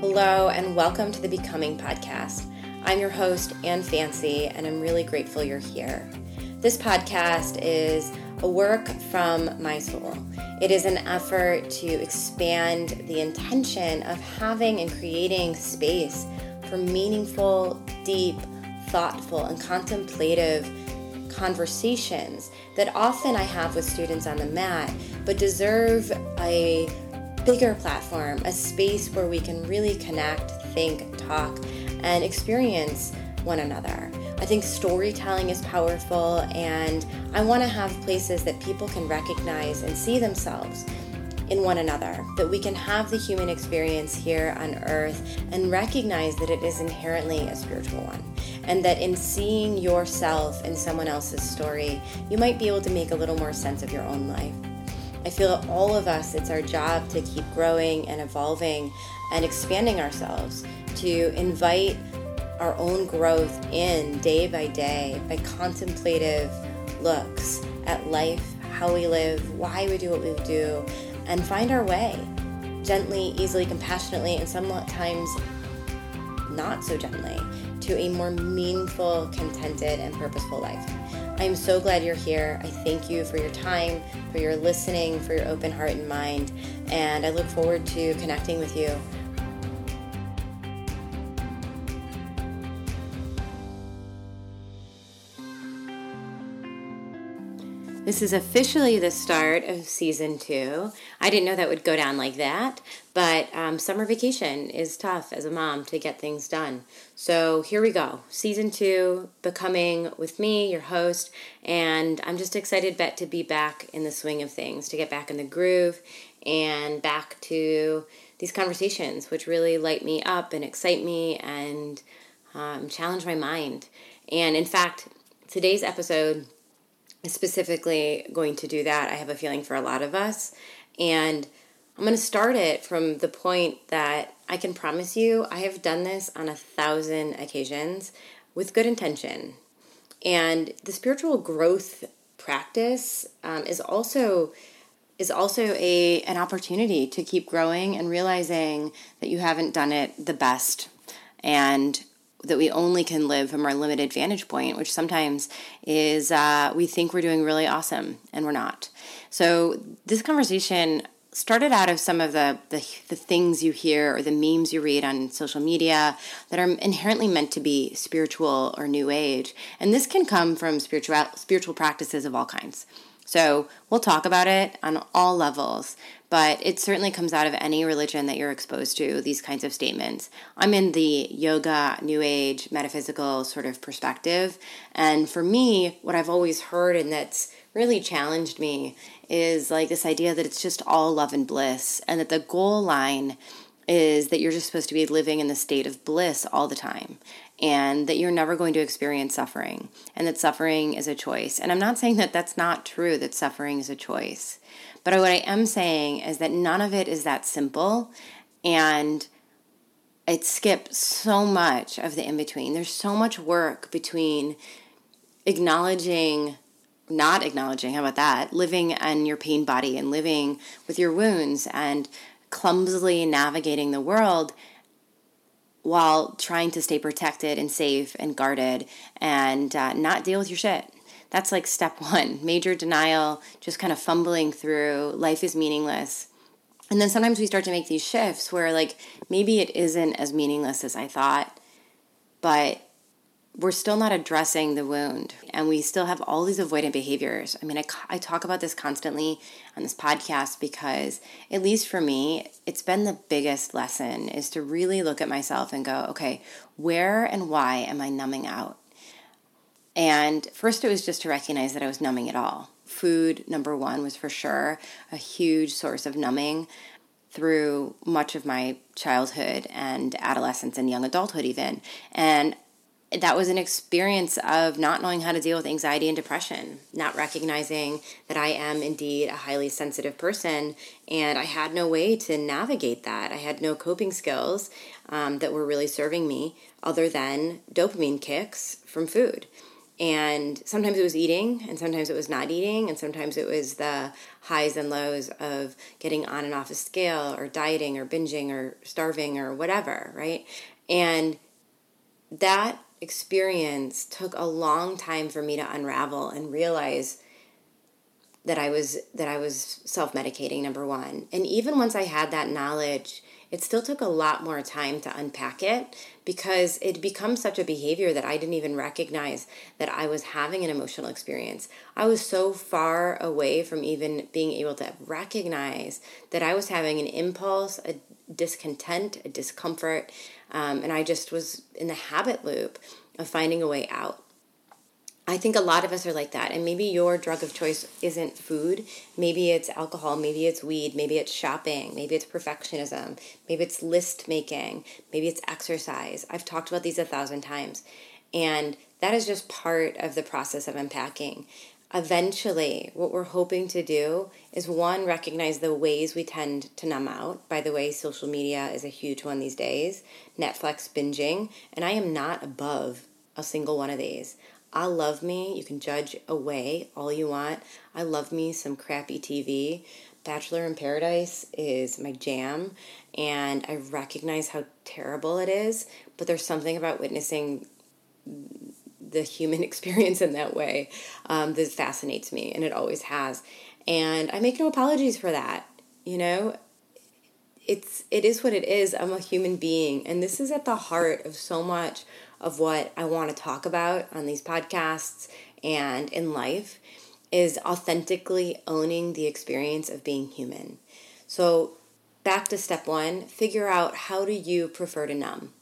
Hello, and welcome to the Becoming Podcast. I'm your host, Ann Fancy, and I'm really grateful you're here. This podcast is a work from my soul. It is an effort to expand the intention of having and creating space for meaningful, deep, thoughtful, and contemplative conversations that often I have with students on the mat, but deserve a bigger platform, a space where we can really connect, think, talk, and experience one another. I think storytelling is powerful, and I want to have places that people can recognize and see themselves in one another, that we can have the human experience here on earth and recognize that it is inherently a spiritual one. And that in seeing yourself in someone else's story, you might be able to make a little more sense of your own life. I feel that all of us, it's our job to keep growing and evolving and expanding ourselves, to invite our own growth in day by day by contemplative looks at life, how we live, why we do what we do, and find our way gently, easily, compassionately, and sometimes not so gently to a more meaningful, contented, and purposeful life. I'm so glad you're here. I thank you for your time, for your listening, for your open heart and mind, and I look forward to connecting with you This is officially the start of season two. I didn't know that would go down like that, but um, summer vacation is tough as a mom to get things done. So here we go. Season two, becoming with me, your host, and I'm just excited bet to be back in the swing of things, to get back in the groove and back to these conversations, which really light me up and excite me and um, challenge my mind. And in fact, today's episode specifically going to do that. I have a feeling for a lot of us. And I'm going to start it from the point that I can promise you I have done this on a thousand occasions with good intention. And the spiritual growth practice um, is also is also a an opportunity to keep growing and realizing that you haven't done it the best and that we only can live from our limited vantage point, which sometimes is uh, we think we're doing really awesome and we're not. So this conversation started out of some of the, the, the things you hear or the memes you read on social media that are inherently meant to be spiritual or new age, and this can come from spiritual spiritual practices of all kinds. So we'll talk about it on all levels, but it certainly comes out of any religion that you're exposed to, these kinds of statements. I'm in the yoga, new age, metaphysical sort of perspective. And for me, what I've always heard and that's really challenged me is like this idea that it's just all love and bliss, and that the goal line is that you're just supposed to be living in the state of bliss all the time and that you're never going to experience suffering and that suffering is a choice. And I'm not saying that that's not true, that suffering is a choice. But what I am saying is that none of it is that simple and it skips so much of the in between. There's so much work between acknowledging not acknowledging, how about that? Living in your pain body and living with your wounds and clumsily navigating the world while trying to stay protected and safe and guarded and uh, not deal with your shit. That's like step one major denial, just kind of fumbling through. Life is meaningless. And then sometimes we start to make these shifts where, like, maybe it isn't as meaningless as I thought, but we're still not addressing the wound and we still have all these avoidant behaviors. I mean, I, I talk about this constantly on this podcast because, at least for me, it's been the biggest lesson is to really look at myself and go, okay, where and why am I numbing out? And first, it was just to recognize that I was numbing it all. Food, number one, was for sure a huge source of numbing through much of my childhood and adolescence and young adulthood, even. And that was an experience of not knowing how to deal with anxiety and depression, not recognizing that I am indeed a highly sensitive person, and I had no way to navigate that. I had no coping skills um, that were really serving me other than dopamine kicks from food. And sometimes it was eating, and sometimes it was not eating, and sometimes it was the highs and lows of getting on and off a scale, or dieting, or binging, or starving, or whatever, right? And that experience took a long time for me to unravel and realize that I was that I was self-medicating number 1. And even once I had that knowledge, it still took a lot more time to unpack it because it becomes such a behavior that I didn't even recognize that I was having an emotional experience. I was so far away from even being able to recognize that I was having an impulse, a discontent, a discomfort, um, and I just was in the habit loop of finding a way out. I think a lot of us are like that. And maybe your drug of choice isn't food. Maybe it's alcohol. Maybe it's weed. Maybe it's shopping. Maybe it's perfectionism. Maybe it's list making. Maybe it's exercise. I've talked about these a thousand times. And that is just part of the process of unpacking. Eventually, what we're hoping to do is one, recognize the ways we tend to numb out. By the way, social media is a huge one these days, Netflix binging, and I am not above a single one of these. I love me. You can judge away all you want. I love me some crappy TV. Bachelor in Paradise is my jam, and I recognize how terrible it is, but there's something about witnessing the human experience in that way um, that fascinates me, and it always has. And I make no apologies for that. You know, it's it is what it is. I'm a human being, and this is at the heart of so much of what I want to talk about on these podcasts and in life is authentically owning the experience of being human. So, back to step 1, figure out how do you prefer to numb.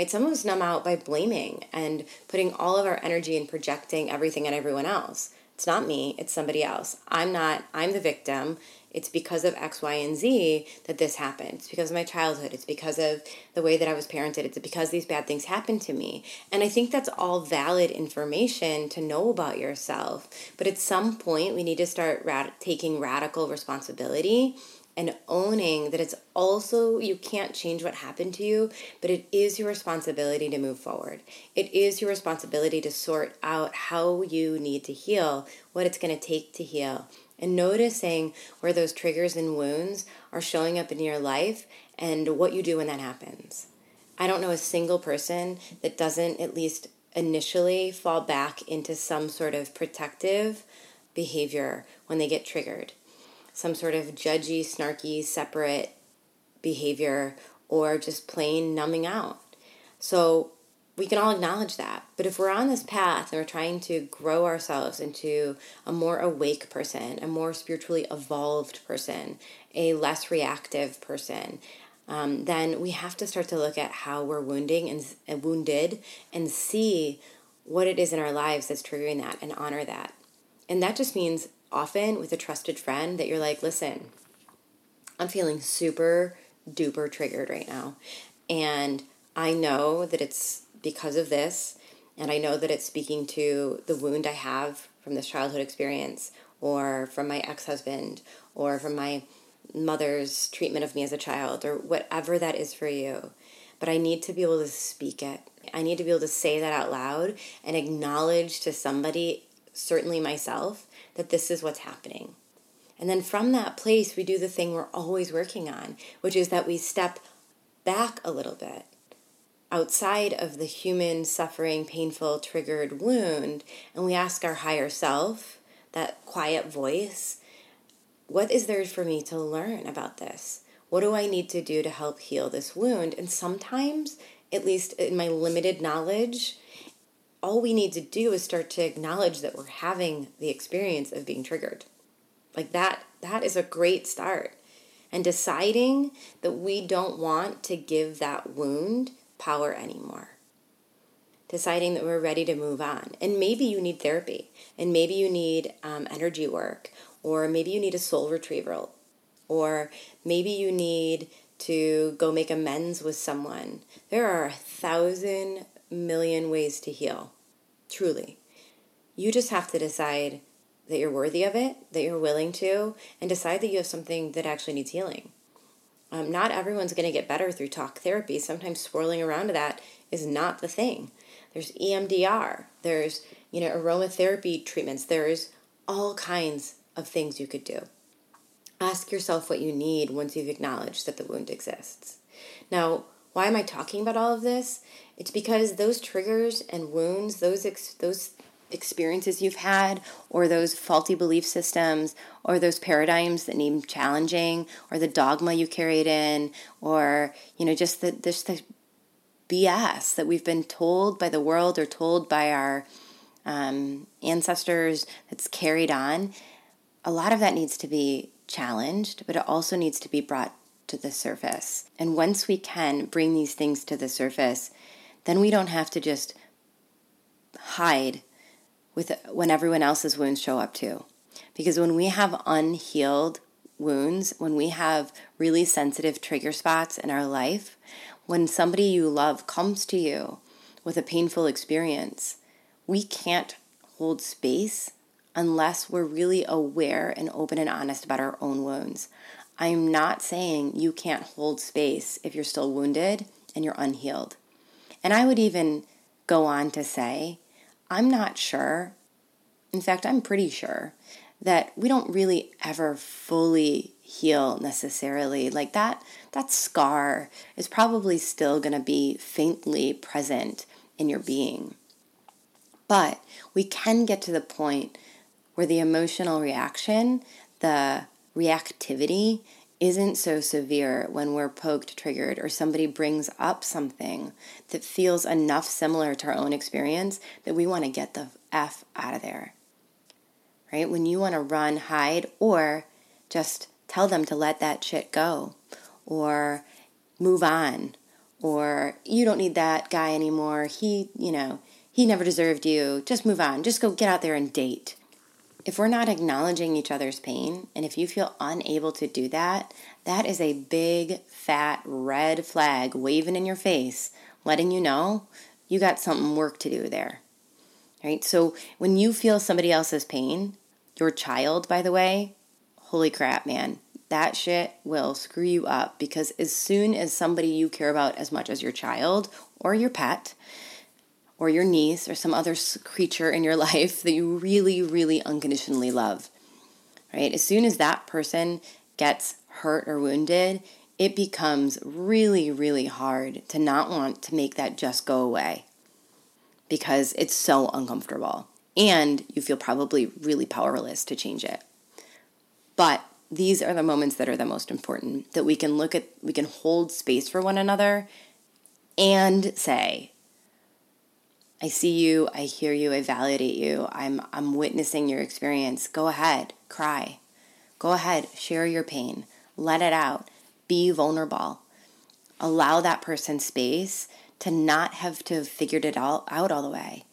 Right? Some of us numb out by blaming and putting all of our energy in projecting everything on everyone else. It's not me, it's somebody else. I'm not, I'm the victim it's because of X, Y, and Z that this happened. It's because of my childhood. It's because of the way that I was parented. It's because these bad things happened to me. And I think that's all valid information to know about yourself. But at some point, we need to start rad- taking radical responsibility and owning that it's also you can't change what happened to you, but it is your responsibility to move forward. It is your responsibility to sort out how you need to heal, what it's going to take to heal, and noticing where those triggers and wounds are showing up in your life and what you do when that happens. I don't know a single person that doesn't at least initially fall back into some sort of protective behavior when they get triggered. Some sort of judgy, snarky, separate behavior or just plain numbing out. So we can all acknowledge that. But if we're on this path and we're trying to grow ourselves into a more awake person, a more spiritually evolved person, a less reactive person, um, then we have to start to look at how we're wounding and, and wounded and see what it is in our lives that's triggering that and honor that. And that just means often with a trusted friend that you're like, listen, I'm feeling super duper triggered right now. And I know that it's because of this. And I know that it's speaking to the wound I have from this childhood experience, or from my ex husband, or from my mother's treatment of me as a child, or whatever that is for you. But I need to be able to speak it. I need to be able to say that out loud and acknowledge to somebody, certainly myself, that this is what's happening. And then from that place, we do the thing we're always working on, which is that we step back a little bit outside of the human suffering, painful, triggered wound, and we ask our higher self, that quiet voice, what is there for me to learn about this? What do I need to do to help heal this wound? And sometimes, at least in my limited knowledge, all we need to do is start to acknowledge that we're having the experience of being triggered. Like that, that is a great start. And deciding that we don't want to give that wound power anymore. Deciding that we're ready to move on. And maybe you need therapy, and maybe you need um, energy work, or maybe you need a soul retrieval, or maybe you need to go make amends with someone. There are a thousand million ways to heal, truly. You just have to decide that you're worthy of it, that you're willing to, and decide that you have something that actually needs healing. Um, not everyone's going to get better through talk therapy. Sometimes swirling around to that is not the thing. There's EMDR, there's you know, aromatherapy treatments. There's all kinds of things you could do. Ask yourself what you need once you've acknowledged that the wound exists. Now, why am I talking about all of this? It's because those triggers and wounds, those ex- those experiences you've had or those faulty belief systems or those paradigms that need challenging or the dogma you carried in or you know just the just the BS that we've been told by the world or told by our um, ancestors that's carried on a lot of that needs to be challenged but it also needs to be brought to the surface and once we can bring these things to the surface then we don't have to just hide with when everyone else's wounds show up too. Because when we have unhealed wounds, when we have really sensitive trigger spots in our life, when somebody you love comes to you with a painful experience, we can't hold space unless we're really aware and open and honest about our own wounds. I'm not saying you can't hold space if you're still wounded and you're unhealed. And I would even go on to say I'm not sure, in fact, I'm pretty sure that we don't really ever fully heal necessarily. Like that that scar is probably still going to be faintly present in your being. But we can get to the point where the emotional reaction, the reactivity isn't so severe when we're poked, triggered, or somebody brings up something that feels enough similar to our own experience that we want to get the F out of there. Right? When you want to run, hide, or just tell them to let that shit go, or move on, or you don't need that guy anymore. He, you know, he never deserved you. Just move on. Just go get out there and date if we're not acknowledging each other's pain, and if you feel unable to do that, that is a big, fat, red flag waving in your face, letting you know you got something work to do there. Right? So when you feel somebody else's pain, your child, by the way, holy crap, man, that shit will screw you up because as soon as somebody you care about as much as your child or your pet, or your niece or some other creature in your life that you really, really unconditionally love. Right? As soon as that person gets hurt or wounded, it becomes really, really hard to not want to make that just go away because it's so uncomfortable. And you feel probably really powerless to change it. But these are the moments that are the most important that we can look at, we can hold space for one another and say, I see you, I hear you, I validate you. I'm I'm witnessing your experience. Go ahead, cry. Go ahead, share your pain. Let it out. Be vulnerable. Allow that person space to not have to have figured it all out all the way,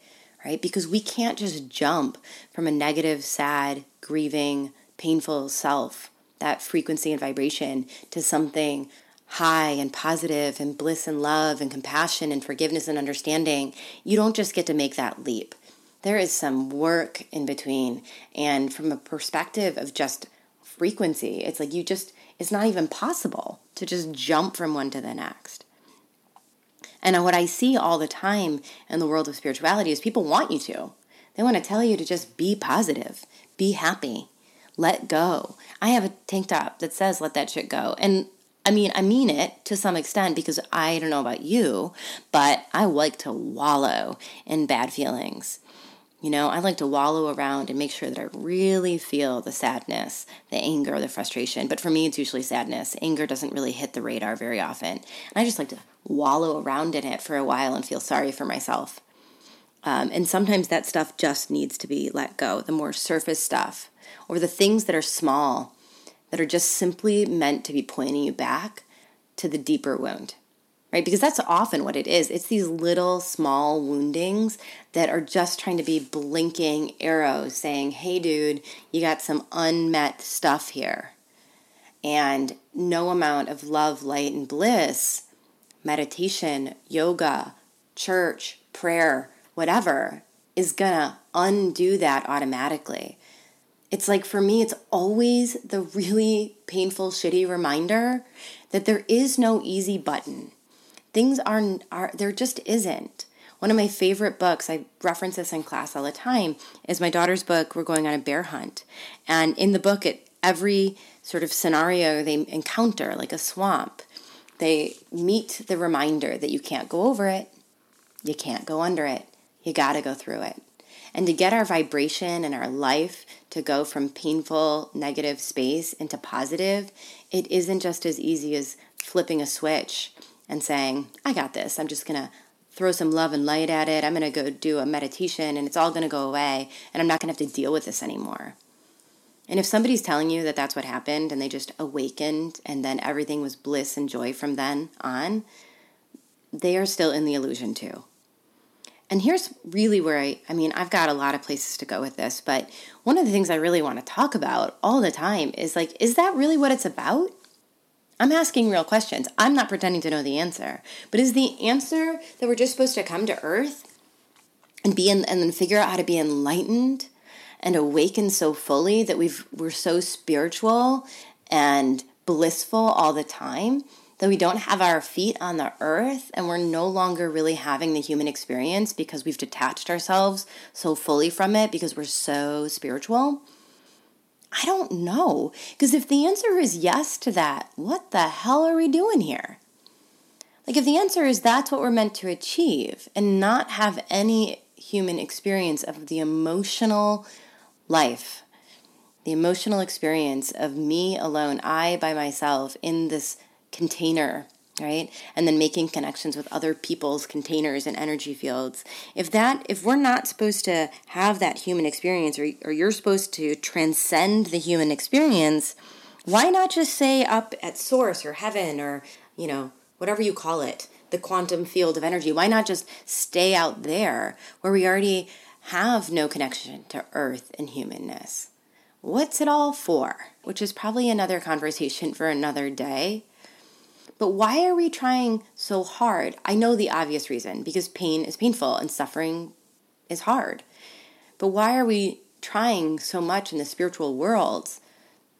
right? Because we can't just jump from a negative, sad, grieving, painful self, that frequency and vibration, to something high and positive and bliss and love and compassion and forgiveness and understanding, you don't just get to make that leap. There is some work in between. And from a perspective of just frequency, it's like you just, it's not even possible to just jump from one to the next. And what I see all the time in the world of spirituality is people want you to. They want to tell you to just be positive, be happy, let go. I have a tank top that says let that shit go. And I mean, I mean it to some extent because I don't know about you, but I like to wallow in bad feelings. You know, I like to wallow around and make sure that I really feel the sadness, the anger, the frustration. But for me, it's usually sadness. Anger doesn't really hit the radar very often. And I just like to wallow around in it for a while and feel sorry for myself. Um, and sometimes that stuff just needs to be let go, the more surface stuff, or the things that are small that are just simply meant to be pointing you back to the deeper wound, right? Because that's often what it is. It's these little small woundings that are just trying to be blinking arrows saying, hey, dude, you got some unmet stuff here. And no amount of love, light, and bliss, meditation, yoga, church, prayer, whatever, is gonna undo that automatically it's like for me, it's always the really painful, shitty reminder that there is no easy button. Things are, are there just isn't. One of my favorite books, I reference this in class all the time, is my daughter's book, We're Going on a Bear Hunt. And in the book, it, every sort of scenario they encounter, like a swamp, they meet the reminder that you can't go over it, you can't go under it, you got to go through it. And to get our vibration and our life to go from painful, negative space into positive, it isn't just as easy as flipping a switch and saying, I got this. I'm just going to throw some love and light at it. I'm going to go do a meditation and it's all going to go away and I'm not going to have to deal with this anymore. And if somebody's telling you that that's what happened and they just awakened and then everything was bliss and joy from then on, they are still in the illusion too. And here's really where I, I mean, I've got a lot of places to go with this, but one of the things I really want to talk about all the time is like, is that really what it's about? I'm asking real questions. I'm not pretending to know the answer. But is the answer that we're just supposed to come to earth and be in, and then figure out how to be enlightened and awaken so fully that we've we're so spiritual and blissful all the time that we don't have our feet on the earth and we're no longer really having the human experience because we've detached ourselves so fully from it because we're so spiritual? I don't know. Because if the answer is yes to that, what the hell are we doing here? Like, if the answer is that's what we're meant to achieve and not have any human experience of the emotional life, the emotional experience of me alone, I by myself in this container right? And then making connections with other people's containers and energy fields. If that if we're not supposed to have that human experience or, or you're supposed to transcend the human experience why not just say up at source or heaven or you know whatever you call it the quantum field of energy? Why not just stay out there where we already have no connection to earth and humanness? What's it all for? Which is probably another conversation for another day but why are we trying so hard? I know the obvious reason because pain is painful and suffering is hard. But why are we trying so much in the spiritual world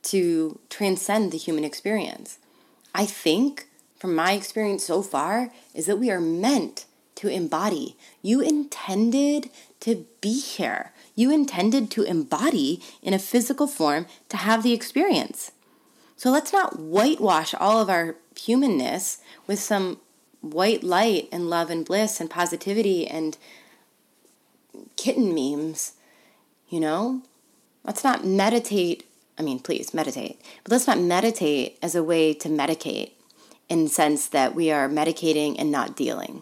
to transcend the human experience? I think, from my experience so far, is that we are meant to embody. You intended to be here. You intended to embody in a physical form to have the experience. So let's not whitewash all of our humanness with some white light and love and bliss and positivity and kitten memes, you know? Let's not meditate. I mean, please meditate, but let's not meditate as a way to medicate in the sense that we are medicating and not dealing,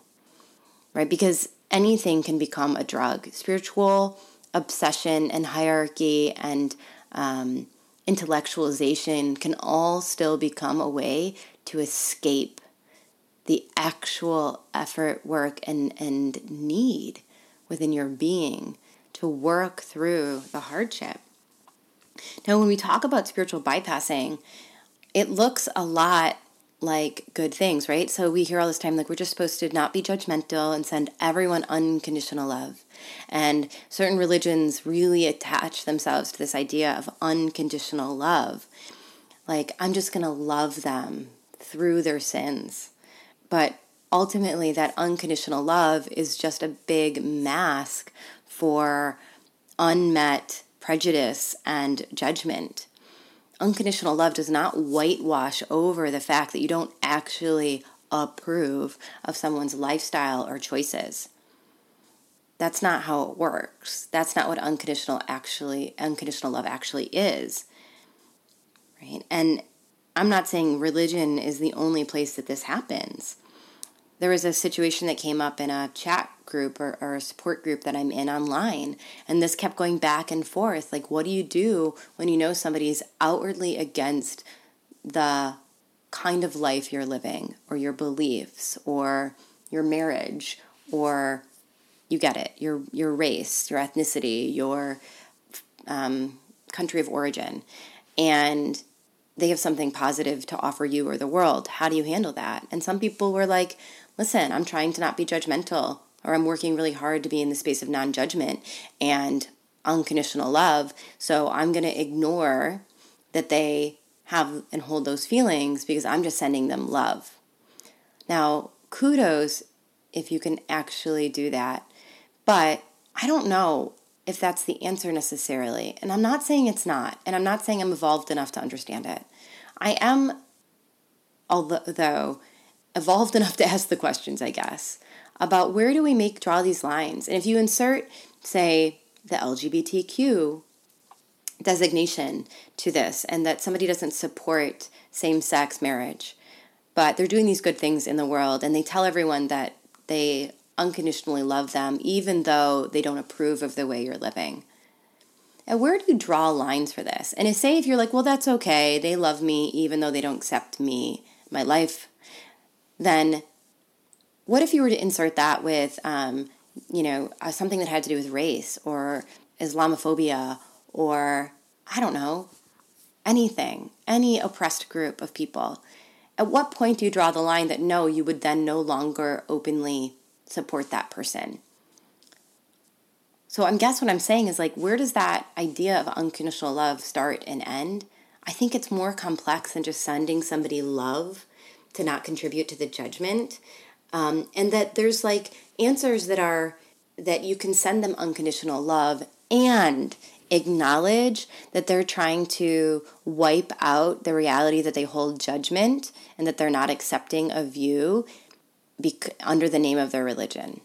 right? Because anything can become a drug. Spiritual obsession and hierarchy and um, intellectualization can all still become a way to escape the actual effort, work, and, and need within your being to work through the hardship. Now, when we talk about spiritual bypassing, it looks a lot like good things, right? So we hear all this time like we're just supposed to not be judgmental and send everyone unconditional love. And certain religions really attach themselves to this idea of unconditional love. Like, I'm just going to love them through their sins. But ultimately, that unconditional love is just a big mask for unmet prejudice and judgment. Unconditional love does not whitewash over the fact that you don't actually approve of someone's lifestyle or choices. That's not how it works. That's not what unconditional actually unconditional love actually is. Right? And I'm not saying religion is the only place that this happens. There was a situation that came up in a chat group or, or, a support group that I'm in online, and this kept going back and forth. Like, what do you do when you know somebody's outwardly against the kind of life you're living, or your beliefs, or your marriage, or you get it, your your race, your ethnicity, your um, country of origin, and they have something positive to offer you or the world. How do you handle that? And some people were like, listen, I'm trying to not be judgmental, or I'm working really hard to be in the space of non judgment and unconditional love. So I'm going to ignore that they have and hold those feelings because I'm just sending them love. Now, kudos if you can actually do that. But I don't know if that's the answer necessarily. And I'm not saying it's not. And I'm not saying I'm evolved enough to understand it. I am, although, evolved enough to ask the questions, I guess, about where do we make draw these lines. And if you insert, say, the LGBTQ designation to this, and that somebody doesn't support same sex marriage, but they're doing these good things in the world, and they tell everyone that they unconditionally love them, even though they don't approve of the way you're living. And where do you draw lines for this? And if, say if you're like, well, that's okay, they love me even though they don't accept me, my life, then what if you were to insert that with, um, you know, uh, something that had to do with race or Islamophobia or, I don't know, anything, any oppressed group of people? At what point do you draw the line that no, you would then no longer openly support that person? So I guess what I'm saying is like, where does that idea of unconditional love start and end? I think it's more complex than just sending somebody love to not contribute to the judgment. Um, and that there's like answers that are that you can send them unconditional love and acknowledge that they're trying to wipe out the reality that they hold judgment and that they're not accepting of you bec- under the name of their religion.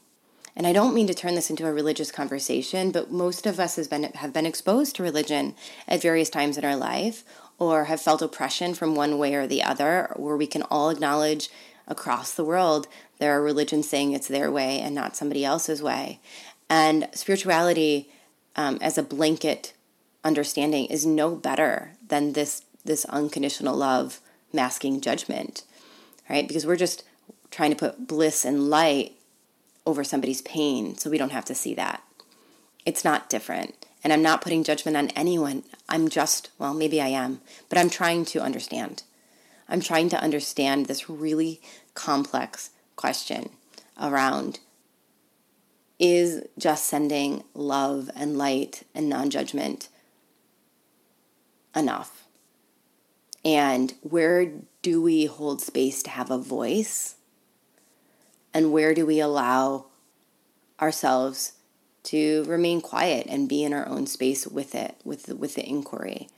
And I don't mean to turn this into a religious conversation, but most of us has been, have been exposed to religion at various times in our life or have felt oppression from one way or the other, where we can all acknowledge across the world there are religions saying it's their way and not somebody else's way. And spirituality um, as a blanket understanding is no better than this this unconditional love masking judgment, right? Because we're just trying to put bliss and light over somebody's pain so we don't have to see that. It's not different. And I'm not putting judgment on anyone. I'm just, well, maybe I am, but I'm trying to understand. I'm trying to understand this really complex question around is just sending love and light and non judgment enough? And where do we hold space to have a voice? And where do we allow ourselves to remain quiet and be in our own space with it, with the, with the inquiry?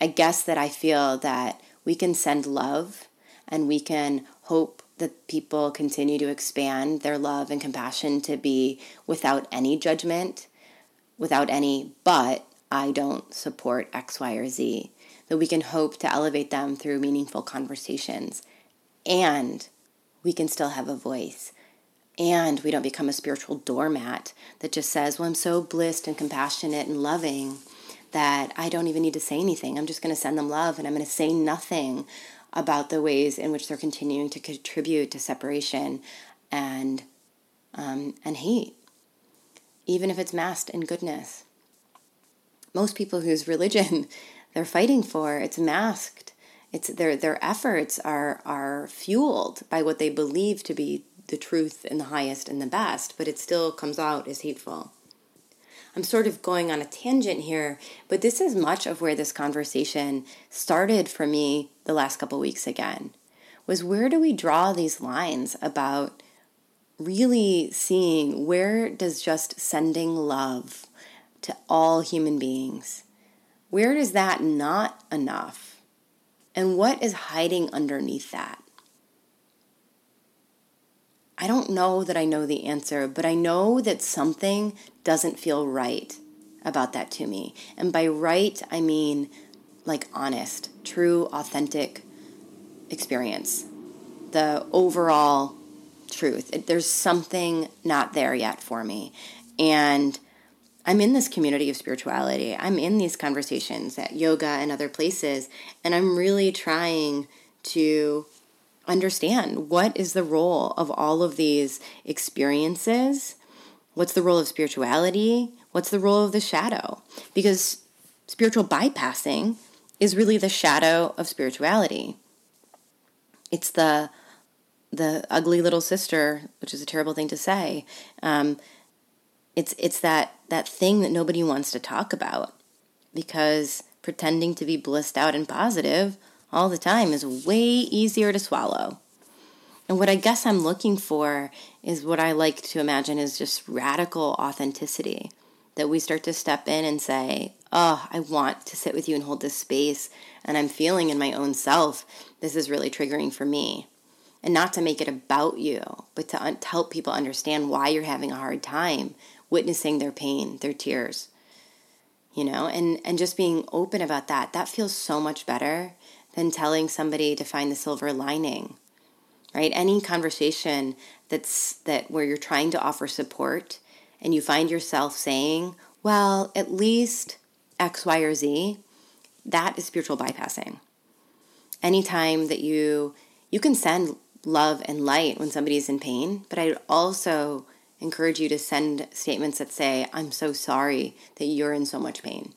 I guess that I feel that we can send love and we can hope that people continue to expand their love and compassion to be without any judgment, without any, but I don't support X, Y, or Z. That we can hope to elevate them through meaningful conversations. And we can still have a voice. And we don't become a spiritual doormat that just says, Well, I'm so blissed and compassionate and loving that I don't even need to say anything. I'm just going to send them love and I'm going to say nothing about the ways in which they're continuing to contribute to separation and um, and hate, even if it's masked in goodness. Most people whose religion they're fighting for, it's masked. It's their their efforts are are fueled by what they believe to be the truth and the highest and the best, but it still comes out as hateful. I'm sort of going on a tangent here, but this is much of where this conversation started for me the last couple weeks again. Was where do we draw these lines about really seeing where does just sending love to all human beings, where is that not enough? And what is hiding underneath that? I don't know that I know the answer, but I know that something doesn't feel right about that to me. And by right, I mean like honest, true, authentic experience. The overall truth. There's something not there yet for me. And I'm in this community of spirituality. I'm in these conversations at yoga and other places, and I'm really trying to understand what is the role of all of these experiences. What's the role of spirituality? What's the role of the shadow? Because spiritual bypassing is really the shadow of spirituality. It's the the ugly little sister, which is a terrible thing to say. Um, it's it's that that thing that nobody wants to talk about because pretending to be blissed out and positive all the time is way easier to swallow. And what I guess I'm looking for is what I like to imagine is just radical authenticity. That we start to step in and say, Oh, I want to sit with you and hold this space. And I'm feeling in my own self, this is really triggering for me. And not to make it about you, but to, un- help people understand why you're having a hard time witnessing their pain, their tears. You know, and, and just being open about that, that feels so much better than telling somebody to find the silver lining right? Any conversation that's that where you're trying to offer support and you find yourself saying, well, at least X, Y, or Z, that is spiritual bypassing. Anytime that you you can send love and light when somebody's in pain, but I'd also encourage you to send statements that say, I'm so sorry that you're in so much pain.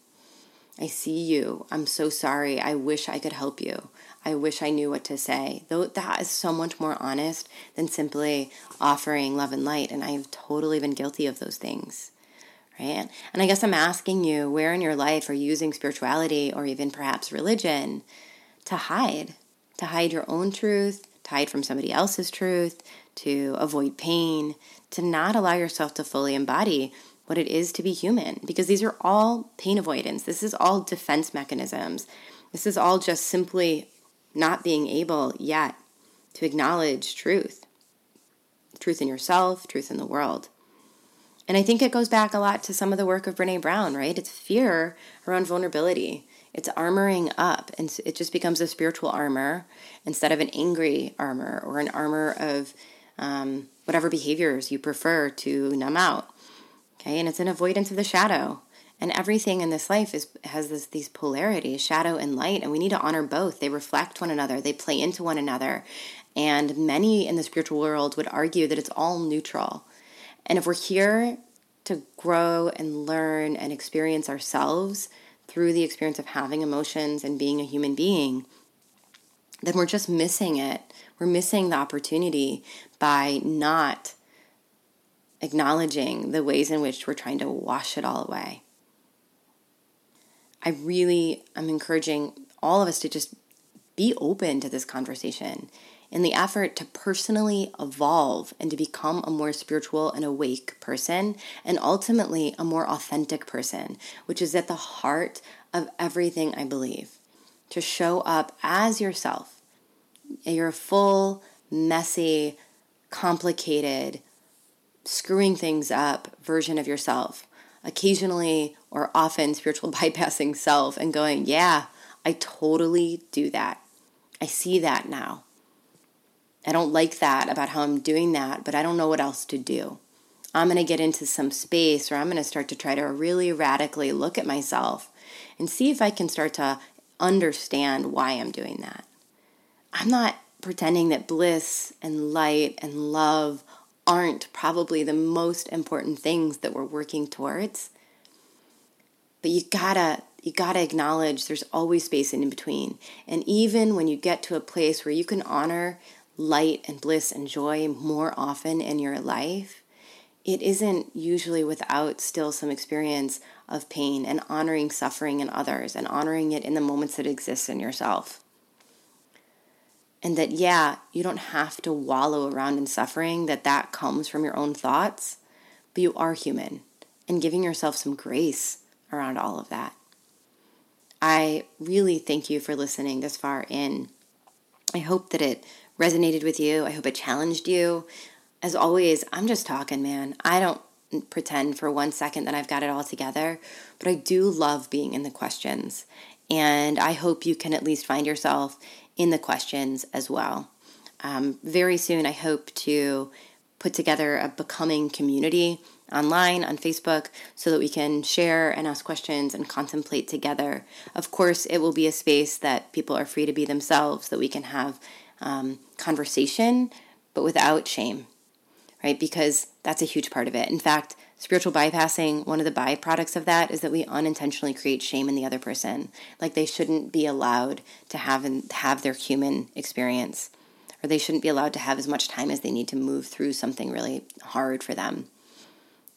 I see you. I'm so sorry. I wish I could help you. I wish I knew what to say. Though that is so much more honest than simply offering love and light. And I've totally been guilty of those things. Right? And I guess I'm asking you where in your life are you using spirituality or even perhaps religion to hide, to hide your own truth, to hide from somebody else's truth, to avoid pain, to not allow yourself to fully embody what it is to be human because these are all pain avoidance. This is all defense mechanisms. This is all just simply not being able yet to acknowledge truth truth in yourself, truth in the world. And I think it goes back a lot to some of the work of Brene Brown, right? It's fear around vulnerability. It's armoring up, and it just becomes a spiritual armor instead of an angry armor or an armor of um, whatever behaviors you prefer to numb out. Okay, and it's an avoidance of the shadow. And everything in this life is has this these polarities, shadow and light, and we need to honor both. They reflect one another, they play into one another. And many in the spiritual world would argue that it's all neutral. And if we're here to grow and learn and experience ourselves through the experience of having emotions and being a human being, then we're just missing it. We're missing the opportunity by not acknowledging the ways in which we're trying to wash it all away. I really am encouraging all of us to just be open to this conversation in the effort to personally evolve and to become a more spiritual and awake person, and ultimately a more authentic person, which is at the heart of everything I believe. To show up as yourself, your full, messy, complicated, screwing things up version of yourself occasionally or often spiritual bypassing self and going, yeah, I totally do that. I see that now. I don't like that about how I'm doing that, but I don't know what else to do. I'm going to get into some space or I'm going to start to try to really radically look at myself and see if I can start to understand why I'm doing that. I'm not pretending that bliss and light and love aren't probably the most important things that we're working towards. But you gotta you gotta acknowledge there's always space in between. And even when you get to a place where you can honor light and bliss and joy more often in your life, it isn't usually without still some experience of pain and honoring suffering in others and honoring it in the moments that exist in yourself and that yeah you don't have to wallow around in suffering that that comes from your own thoughts but you are human and giving yourself some grace around all of that. I really thank you for listening this far in. I hope that it resonated with you. I hope it challenged you. As always i'm just talking man. I don't pretend for one second that i've got it all together but i do love being in the questions and i hope you can at least find yourself in the questions as well. Um, very soon, I hope to put together a becoming community online on Facebook so that we can share and ask questions and contemplate together. Of course, it will be a space that people are free to be themselves, that we can have um, conversation, but without shame, right? Because that's a huge part of it. In fact, spiritual bypassing, one of the byproducts of that is that we unintentionally create shame in the other person. Like they shouldn't be allowed to have and have their human experience, or they shouldn't be allowed to have as much time as they need to move through something really hard for them.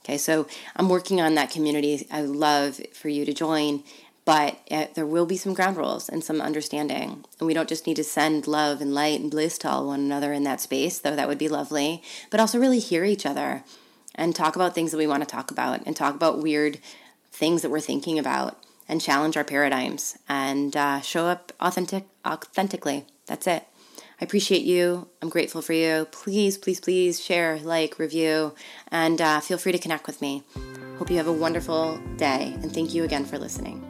Okay, so I'm working on that community. I would love for you to join, but uh, there will be some ground rules and some understanding. And we don't just need to send love and light and bliss to all one another in that space, though that would be lovely, but also really hear each other and talk about things that we want to talk about and talk about weird things that we're thinking about and challenge our paradigms and uh, show up authentic authentically. That's it. I appreciate you. I'm grateful for you. Please, please, please share, like, review, and uh, feel free to connect with me. Hope you have a wonderful day, and thank you again for listening.